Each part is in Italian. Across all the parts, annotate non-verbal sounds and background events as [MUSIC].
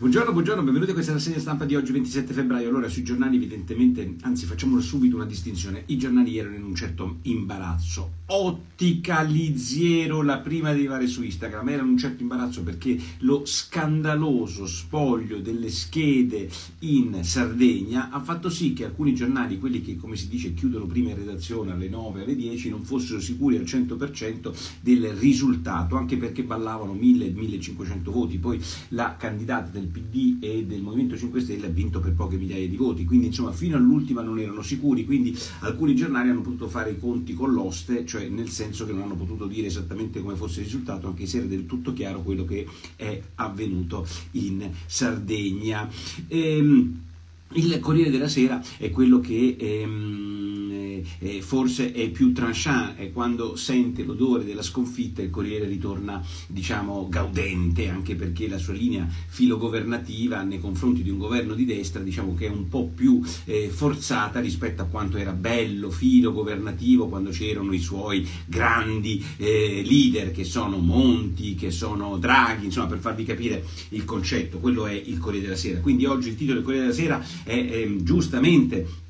Buongiorno, buongiorno, benvenuti a questa rassegna stampa di oggi 27 febbraio. Allora, sui giornali evidentemente, anzi facciamo subito una distinzione, i giornali erano in un certo imbarazzo. Ottica Liziero, la prima di arrivare su Instagram, era in un certo imbarazzo perché lo scandaloso spoglio delle schede in Sardegna ha fatto sì che alcuni giornali, quelli che come si dice chiudono prima in redazione alle 9, alle 10, non fossero sicuri al 100% del risultato, anche perché ballavano 1000-1500 voti. Poi la candidata del PD e del Movimento 5 Stelle ha vinto per poche migliaia di voti, quindi insomma fino all'ultima non erano sicuri, quindi alcuni giornali hanno potuto fare i conti con l'oste, cioè nel senso che non hanno potuto dire esattamente come fosse il risultato, anche se era del tutto chiaro quello che è avvenuto in Sardegna. Ehm, il Corriere della Sera è quello che ehm, eh, forse è più tranchant, è quando sente l'odore della sconfitta il Corriere ritorna diciamo gaudente, anche perché la sua linea filogovernativa nei confronti di un governo di destra diciamo che è un po' più eh, forzata rispetto a quanto era bello, filogovernativo quando c'erano i suoi grandi eh, leader che sono Monti, che sono Draghi, insomma per farvi capire il concetto, quello è il Corriere della Sera. Quindi oggi il titolo del Corriere della Sera è, è giustamente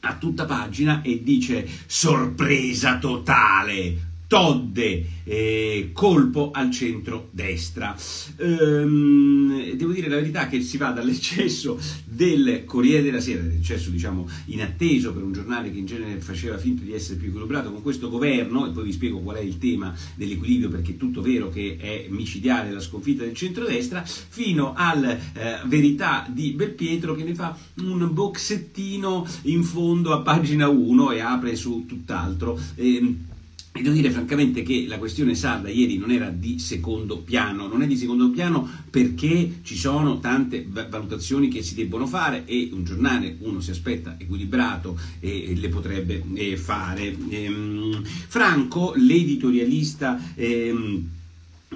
a tutta pagina e dice sorpresa totale, Todde, eh, colpo al centro-destra. Ehm, devo dire la verità che si va dall'eccesso del Corriere della Sera, l'eccesso diciamo inatteso per un giornale che in genere faceva finta di essere più equilibrato con questo governo, e poi vi spiego qual è il tema dell'equilibrio perché è tutto vero che è micidiale la sconfitta del centro-destra, fino alla eh, verità di Belpietro che ne fa un boxettino in fondo a pagina 1 e apre su tutt'altro. Ehm, e devo dire francamente che la questione sarda ieri non era di secondo piano, non è di secondo piano perché ci sono tante valutazioni che si debbono fare e un giornale uno si aspetta equilibrato e le potrebbe eh, fare. Ehm, Franco, l'editorialista ehm,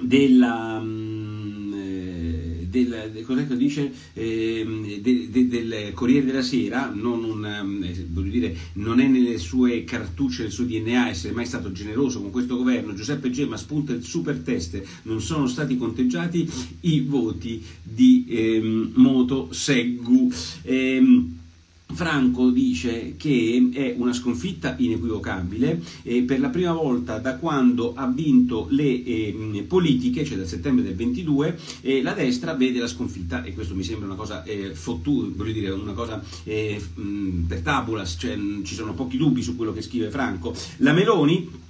della del, del, dice, eh, de, de, del Corriere della Sera, non, un, eh, dire, non, è nelle sue cartucce, nel suo DNA essere mai stato generoso con questo governo, Giuseppe Gemma spunta il super test, non sono stati conteggiati i voti di ehm, Moto Seggu. Ehm, Franco dice che è una sconfitta inequivocabile eh, per la prima volta da quando ha vinto le eh, politiche, cioè dal settembre del 22, eh, la destra vede la sconfitta e questo mi sembra una cosa eh, fottu, voglio dire, una cosa eh, per tabulas, cioè, ci sono pochi dubbi su quello che scrive Franco. La Meloni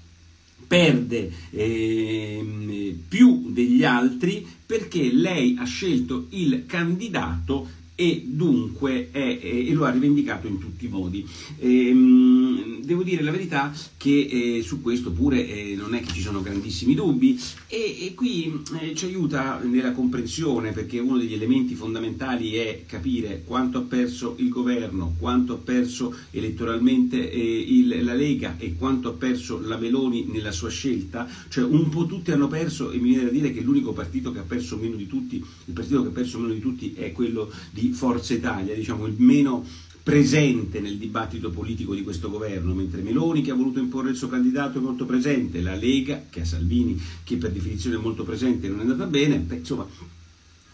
perde eh, più degli altri perché lei ha scelto il candidato e dunque è, e lo ha rivendicato in tutti i modi. Ehm, devo dire la verità che eh, su questo pure eh, non è che ci sono grandissimi dubbi e, e qui eh, ci aiuta nella comprensione perché uno degli elementi fondamentali è capire quanto ha perso il governo, quanto ha perso elettoralmente eh, il, la Lega e quanto ha perso la Meloni nella sua scelta, cioè un po' tutti hanno perso e mi viene da dire che l'unico partito che ha perso meno di tutti, il partito che ha perso meno di tutti è quello di Forza Italia, diciamo il meno presente nel dibattito politico di questo governo, mentre Meloni che ha voluto imporre il suo candidato è molto presente, la Lega che ha Salvini che per definizione è molto presente non è andata bene, beh, insomma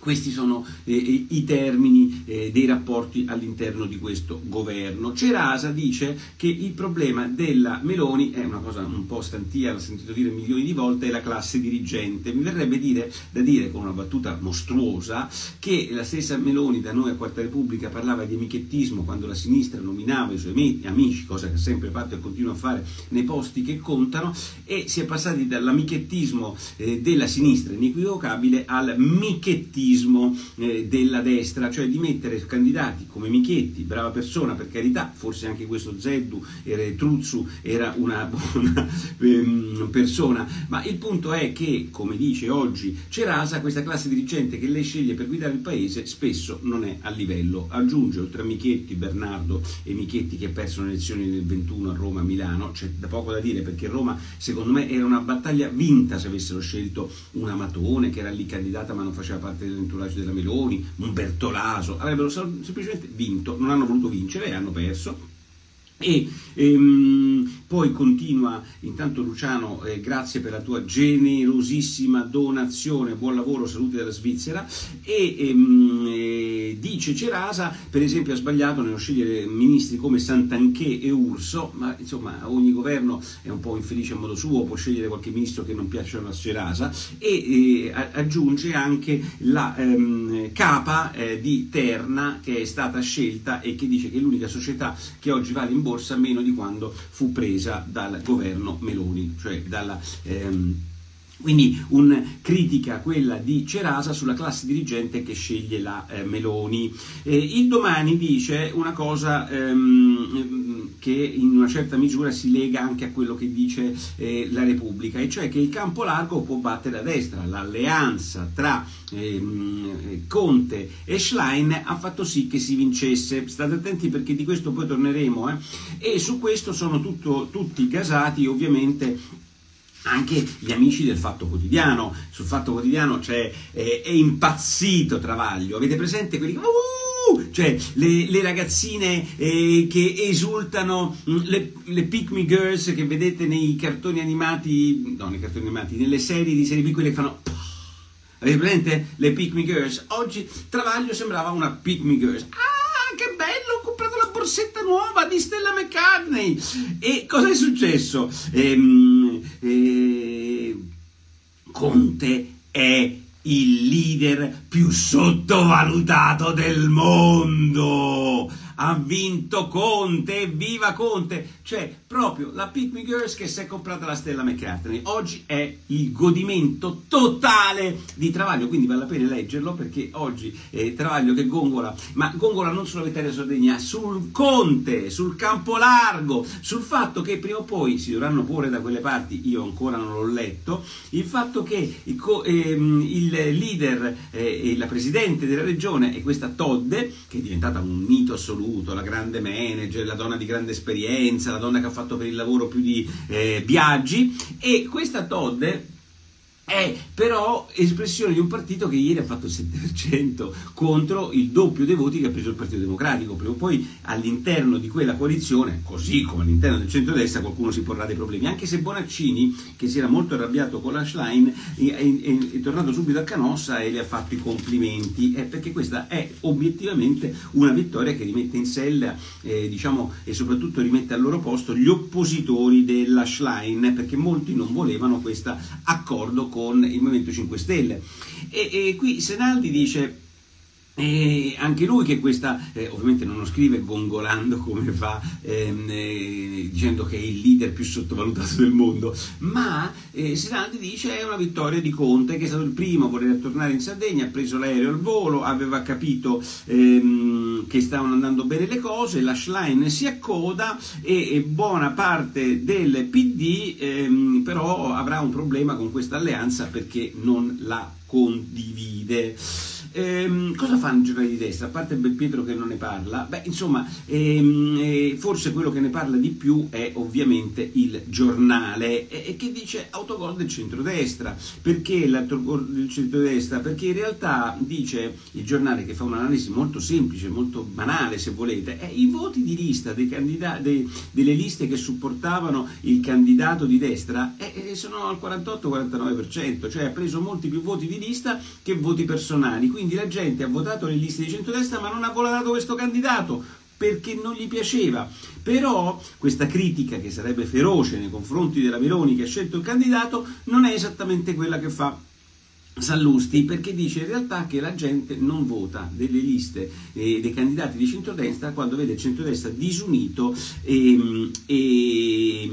questi sono eh, i termini eh, dei rapporti all'interno di questo governo. Cerasa dice che il problema della Meloni è una cosa un po' stantia, l'ha sentito dire milioni di volte, è la classe dirigente. Mi verrebbe dire, da dire con una battuta mostruosa che la stessa Meloni da noi a Quarta Repubblica parlava di amichettismo quando la sinistra nominava i suoi amici, cosa che ha sempre fatto e continua a fare nei posti che contano, e si è passati dall'amichettismo eh, della sinistra inequivocabile al michettismo populismo eh, della destra, cioè di mettere candidati come Michetti, brava persona per carità, forse anche questo Zeddu, era, Truzzu era una [LAUGHS] buona ehm, persona, ma il punto è che, come dice oggi Cerasa, questa classe dirigente che lei sceglie per guidare il paese spesso non è a livello. Aggiunge, oltre a Michetti, Bernardo e Michetti che ha perso le elezioni nel 21 a Roma, a Milano, c'è da poco da dire perché Roma secondo me era una battaglia vinta se avessero scelto una Matone che era lì candidata ma non faceva parte del dell'entourage della Meloni, un Bertolaso, avrebbero semplicemente vinto, non hanno voluto vincere e hanno perso. E, ehm, poi continua, intanto Luciano, eh, grazie per la tua generosissima donazione, buon lavoro, saluti dalla Svizzera, e ehm, eh, dice Cerasa, per esempio ha sbagliato nello scegliere ministri come Santanché e Urso, ma insomma ogni governo è un po' infelice a modo suo, può scegliere qualche ministro che non piace a Cerasa, e eh, aggiunge anche la ehm, capa eh, di Terna che è stata scelta e che dice che è l'unica società che oggi vale in borsa meno di quando fu presa dal governo Meloni, cioè dalla... Ehm, quindi una critica quella di Cerasa sulla classe dirigente che sceglie la eh, Meloni. Eh, il domani dice una cosa ehm, che in una certa misura si lega anche a quello che dice eh, la Repubblica, e cioè che il campo largo può battere a destra. L'alleanza tra ehm, Conte e Schlein ha fatto sì che si vincesse. State attenti perché di questo poi torneremo. Eh. E su questo sono tutto, tutti casati ovviamente anche gli amici del Fatto Quotidiano. Sul Fatto Quotidiano c'è, eh, è impazzito Travaglio. Avete presente quelli che... Cioè le, le ragazzine eh, che esultano, mm, le, le pick me girls che vedete nei cartoni animati, no, nei cartoni animati, nelle serie di serie B, quelle che fanno... Avete presente? Le pick me girls. Oggi Travaglio sembrava una pick me girls. Ah, che bello! Ho comprato la borsetta nuova di Stella McCartney. E cosa è successo? Ehm, eh, Conte è il leader più sottovalutato del mondo ha vinto Conte, viva Conte! Cioè, proprio la Pick Girls che si è comprata la Stella McCartney. Oggi è il godimento totale di Travaglio, quindi vale la pena leggerlo perché oggi è Travaglio che gongola, ma gongola non sulla Vittoria Sardegna, sul Conte, sul campo largo, sul fatto che prima o poi si dovranno porre da quelle parti, io ancora non l'ho letto, il fatto che il, ehm, il leader eh, e la presidente della regione è questa Todde, che è diventata un mito assoluto, assoluto, la grande manager, la donna di grande esperienza, la donna che ha fatto per il lavoro più di eh, viaggi. E questa Todd è però espressione di un partito che ieri ha fatto il 7% contro il doppio dei voti che ha preso il Partito Democratico. Prima o poi all'interno di quella coalizione, così come all'interno del centro-destra, qualcuno si porrà dei problemi. Anche se Bonaccini, che si era molto arrabbiato con la Schlein, è, è, è tornato subito a Canossa e le ha fatto i complimenti, eh, perché questa è obiettivamente una vittoria che rimette in sella eh, diciamo, e soprattutto rimette al loro posto gli oppositori della Schlein, perché molti non volevano questo accordo con il Movimento 5 Stelle. E, e qui Senaldi dice e anche lui che questa, eh, ovviamente non lo scrive gongolando come fa, ehm, eh, dicendo che è il leader più sottovalutato del mondo, ma eh, Senaldi dice è una vittoria di Conte che è stato il primo a voler tornare in Sardegna, ha preso l'aereo al volo, aveva capito ehm, che stavano andando bene le cose, la Schlein si accoda e, e buona parte del PD ehm, però avrà un problema con questa alleanza perché non la condivide. Ehm, cosa fanno i giornali di destra? A parte Belpietro che non ne parla, beh, insomma, ehm, eh, forse quello che ne parla di più è ovviamente il giornale e, che dice autogol del centrodestra. Perché l'autogol del centrodestra? Perché in realtà dice il giornale che fa un'analisi molto semplice, molto banale se volete, è i voti di lista dei candidati, dei, delle liste che supportavano il candidato di destra eh, sono al 48-49%, cioè ha preso molti più voti di lista che voti personali. Quindi quindi la gente ha votato le liste di centrodestra ma non ha votato questo candidato perché non gli piaceva. Però questa critica che sarebbe feroce nei confronti della Meloni che ha scelto il candidato non è esattamente quella che fa Sallusti perché dice in realtà che la gente non vota delle liste eh, dei candidati di centrodestra quando vede il centrodestra disunito e, e,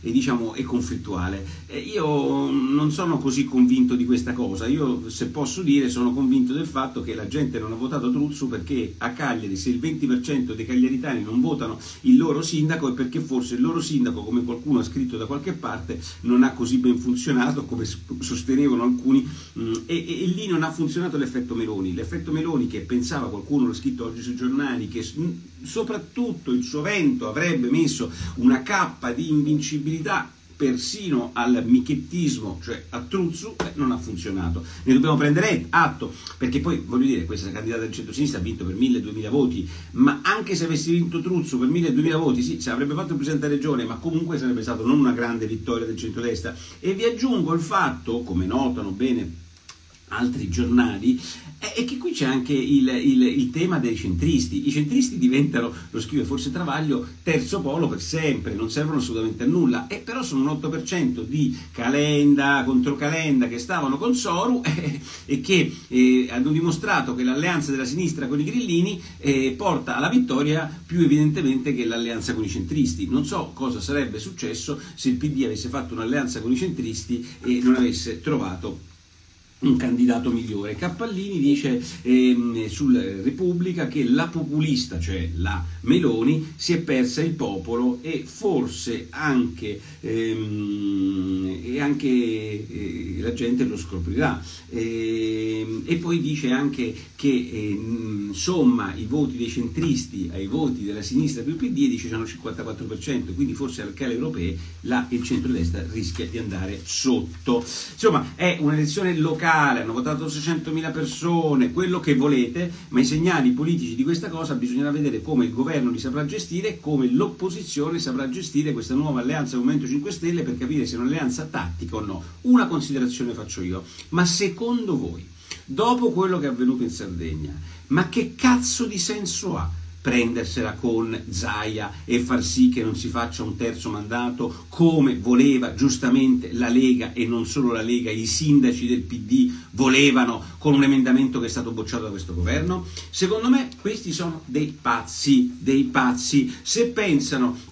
e, diciamo, e conflittuale. Io non sono così convinto di questa cosa, io se posso dire sono convinto del fatto che la gente non ha votato Truzzo perché a Cagliari se il 20% dei cagliaritani non votano il loro sindaco è perché forse il loro sindaco, come qualcuno ha scritto da qualche parte, non ha così ben funzionato come sostenevano alcuni Mm, e, e, e, lì non ha funzionato l'effetto Meloni. L'effetto Meloni che pensava, qualcuno l'ha scritto oggi sui giornali, che soprattutto il suo vento avrebbe messo una cappa di invincibilità persino al michettismo, cioè a Truzzu, eh, non ha funzionato. Ne dobbiamo prendere atto, perché poi voglio dire, questa candidata del centro-sinistra ha vinto per 1000-2000 voti, ma anche se avessi vinto Truzzu per 1000-2000 voti, sì, se avrebbe fatto il Presidente della Regione, ma comunque sarebbe stata non una grande vittoria del centro-destra. E vi aggiungo il fatto, come notano bene altri giornali, è che qui c'è anche il, il, il, tema dei centristi. I centristi diventano, lo scrive forse Travaglio, terzo polo per sempre, non servono assolutamente a nulla, e però sono un 8% di Calenda contro Calenda che stavano con Soru eh, [LAUGHS] e che eh, hanno dimostrato che l'alleanza della sinistra con i grillini eh, porta alla vittoria più evidentemente che l'alleanza con i centristi. Non so cosa sarebbe successo se il PD avesse fatto un'alleanza con i centristi e non avesse trovato un candidato migliore. Cappallini dice ehm, sul Repubblica che la populista, cioè la Meloni, si è persa il popolo e forse anche, ehm, e anche eh, la gente lo scoprirà. Ehm, e poi dice anche che ehm, somma i voti dei centristi ai voti della sinistra più PD e dice sono il 54%, quindi forse al alle europee là il centro-destra rischia di andare sotto. Insomma, è un'elezione locale locale, hanno votato 600.000 persone, quello che volete, ma i segnali politici di questa cosa bisognerà vedere come il governo li saprà gestire e come l'opposizione saprà gestire questa nuova alleanza Movimento 5 Stelle per capire se è un'alleanza tattica o no. Una considerazione faccio io, ma secondo voi, dopo quello che è avvenuto in Sardegna, ma che cazzo di senso ha? Prendersela con Zaia e far sì che non si faccia un terzo mandato come voleva giustamente la Lega e non solo la Lega, i sindaci del PD volevano con un emendamento che è stato bocciato da questo governo? Secondo me questi sono dei pazzi, dei pazzi. Se pensano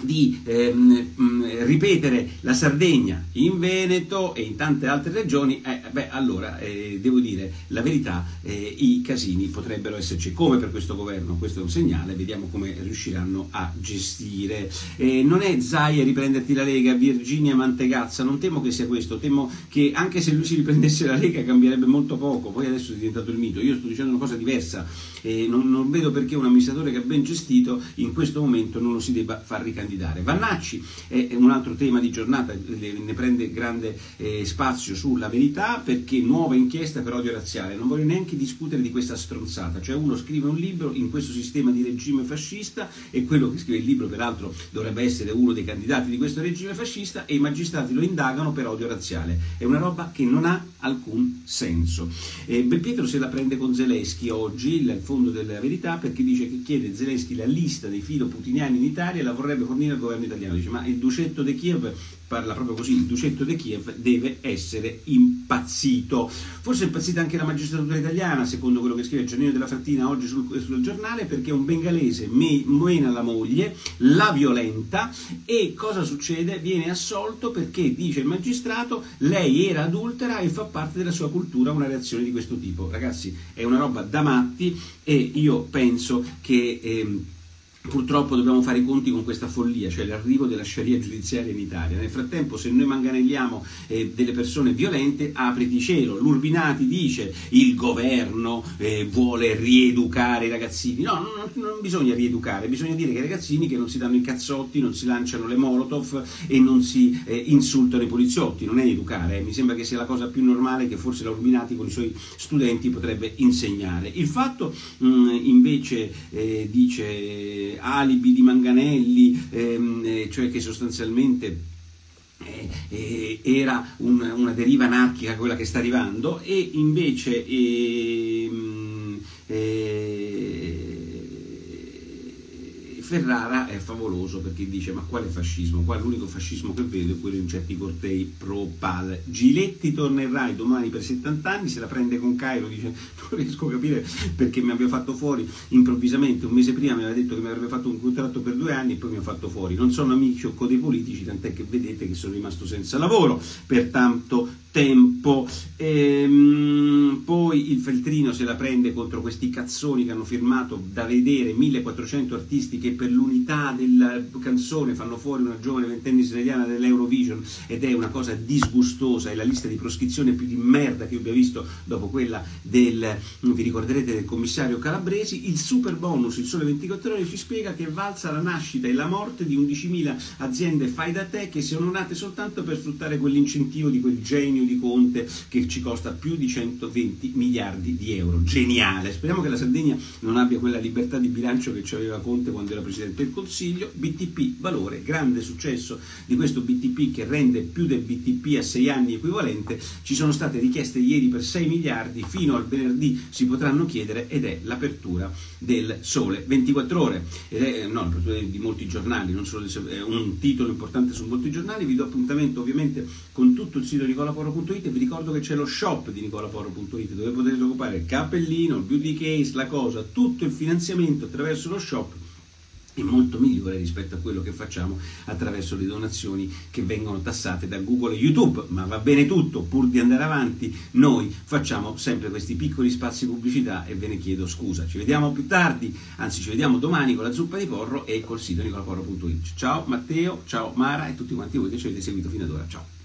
di ehm, mm, ripetere la Sardegna in Veneto e in tante altre regioni, eh, beh, allora eh, devo dire la verità, eh, i casini potrebbero esserci. Come per questo governo, questo è un segnale, vediamo come riusciranno a gestire. Eh, non è Zaia riprenderti la Lega, Virginia Mantegazza, non temo che sia questo, temo che anche se lui si riprendesse la Lega cambierebbe molto poco, poi adesso è diventato il mito, io sto dicendo una cosa diversa, non, non vedo perché un amministratore che ha ben gestito in questo momento non lo si debba far ricandidare candidare. Vannacci è un altro tema di giornata, ne prende grande eh, spazio sulla verità perché nuova inchiesta per odio razziale. Non voglio neanche discutere di questa stronzata, cioè uno scrive un libro in questo sistema di regime fascista e quello che scrive il libro peraltro dovrebbe essere uno dei candidati di questo regime fascista e i magistrati lo indagano per odio razziale. È una roba che non ha alcun senso. Eh, Belpietro se la prende con Zelensky oggi, il fondo della verità, perché dice che chiede Zelensky la lista dei filo putiniani in Italia e la vorrebbe fornire al governo italiano. Dice ma il ducetto di Kiev parla proprio così, il ducetto di Kiev deve essere impazzito. Forse è impazzita anche la magistratura italiana, secondo quello che scrive Giannino della Frattina oggi sul, sul giornale, perché un bengalese mena la moglie, la violenta e cosa succede? Viene assolto perché, dice il magistrato, lei era adultera e fa parte della sua cultura una reazione di questo tipo. Ragazzi, è una roba da matti e io penso che... Eh, Purtroppo dobbiamo fare i conti con questa follia, cioè l'arrivo della sciaria giudiziaria in Italia. Nel frattempo, se noi manganelliamo eh, delle persone violente, apriti cielo. L'Urbinati dice il governo eh, vuole rieducare i ragazzini. No, non, non, bisogna rieducare, bisogna dire che i ragazzini che non si danno i cazzotti, non si lanciano le molotov e non si eh, insultano i poliziotti. Non è educare, eh. mi sembra che sia la cosa più normale che forse l'Urbinati con i suoi studenti potrebbe insegnare. Il fatto mh, mm, invece eh, alibi di Manganelli, ehm, eh, cioè che sostanzialmente eh, eh, era un, una deriva anarchica quella che sta arrivando e invece ehm, eh, Ferrara è favoloso perché dice ma quale fascismo? Qua l'unico fascismo che vedo è quello in certi cortei pro-pal. Giletti torna in Rai domani per 70 anni, se la prende con Cairo, dice [LAUGHS] non riesco a capire perché mi abbia fatto fuori improvvisamente, un mese prima mi aveva detto che mi avrebbe fatto un contratto per due anni e poi mi ha fatto fuori. Non sono amico dei politici, tant'è che vedete che sono rimasto senza lavoro per tanto tempo. Ehm, poi il Feltrino se la prende contro questi cazzoni che hanno firmato da vedere 1400 artisti che per l'unità della canzone fanno fuori una giovane ventenne israeliana dell'Eurovision ed è una cosa disgustosa, è la lista di proscrizione più di merda che io abbia visto dopo quella del, vi ricorderete, del commissario Calabresi, il super bonus, il sole 24 ore ci spiega che valsa la nascita e la morte di 11.000 aziende fai da te che sono nate soltanto per sfruttare quell'incentivo di quel genio di Conte che ci costa più di 120 miliardi di euro. Geniale! Speriamo che la Sardegna non abbia quella libertà di bilancio che ci aveva Conte quando era Presidente del Consiglio. BTP, valore, grande successo di questo BTP che rende più del BTP a 6 anni equivalente. Ci sono state richieste ieri per 6 miliardi, fino al venerdì si potranno chiedere ed è l'apertura del Sole 24 ore. Ed è no, l'apertura di molti giornali, non solo è un titolo importante su molti giornali. Vi do appuntamento ovviamente con tutto il sito nicolaporo.it vi ricordo che c'è lo shop di nicolaporo.it dove potete occupare il cappellino, il beauty case, la cosa, tutto il finanziamento attraverso lo shop è molto migliore rispetto a quello che facciamo attraverso le donazioni che vengono tassate da Google e YouTube, ma va bene tutto, pur di andare avanti, noi facciamo sempre questi piccoli spazi pubblicità e ve ne chiedo scusa. Ci vediamo più tardi, anzi ci vediamo domani con la zuppa di porro e col sito nicolaporro.it. Ciao Matteo, ciao Mara e tutti quanti voi che ci avete seguito fino ad ora. Ciao.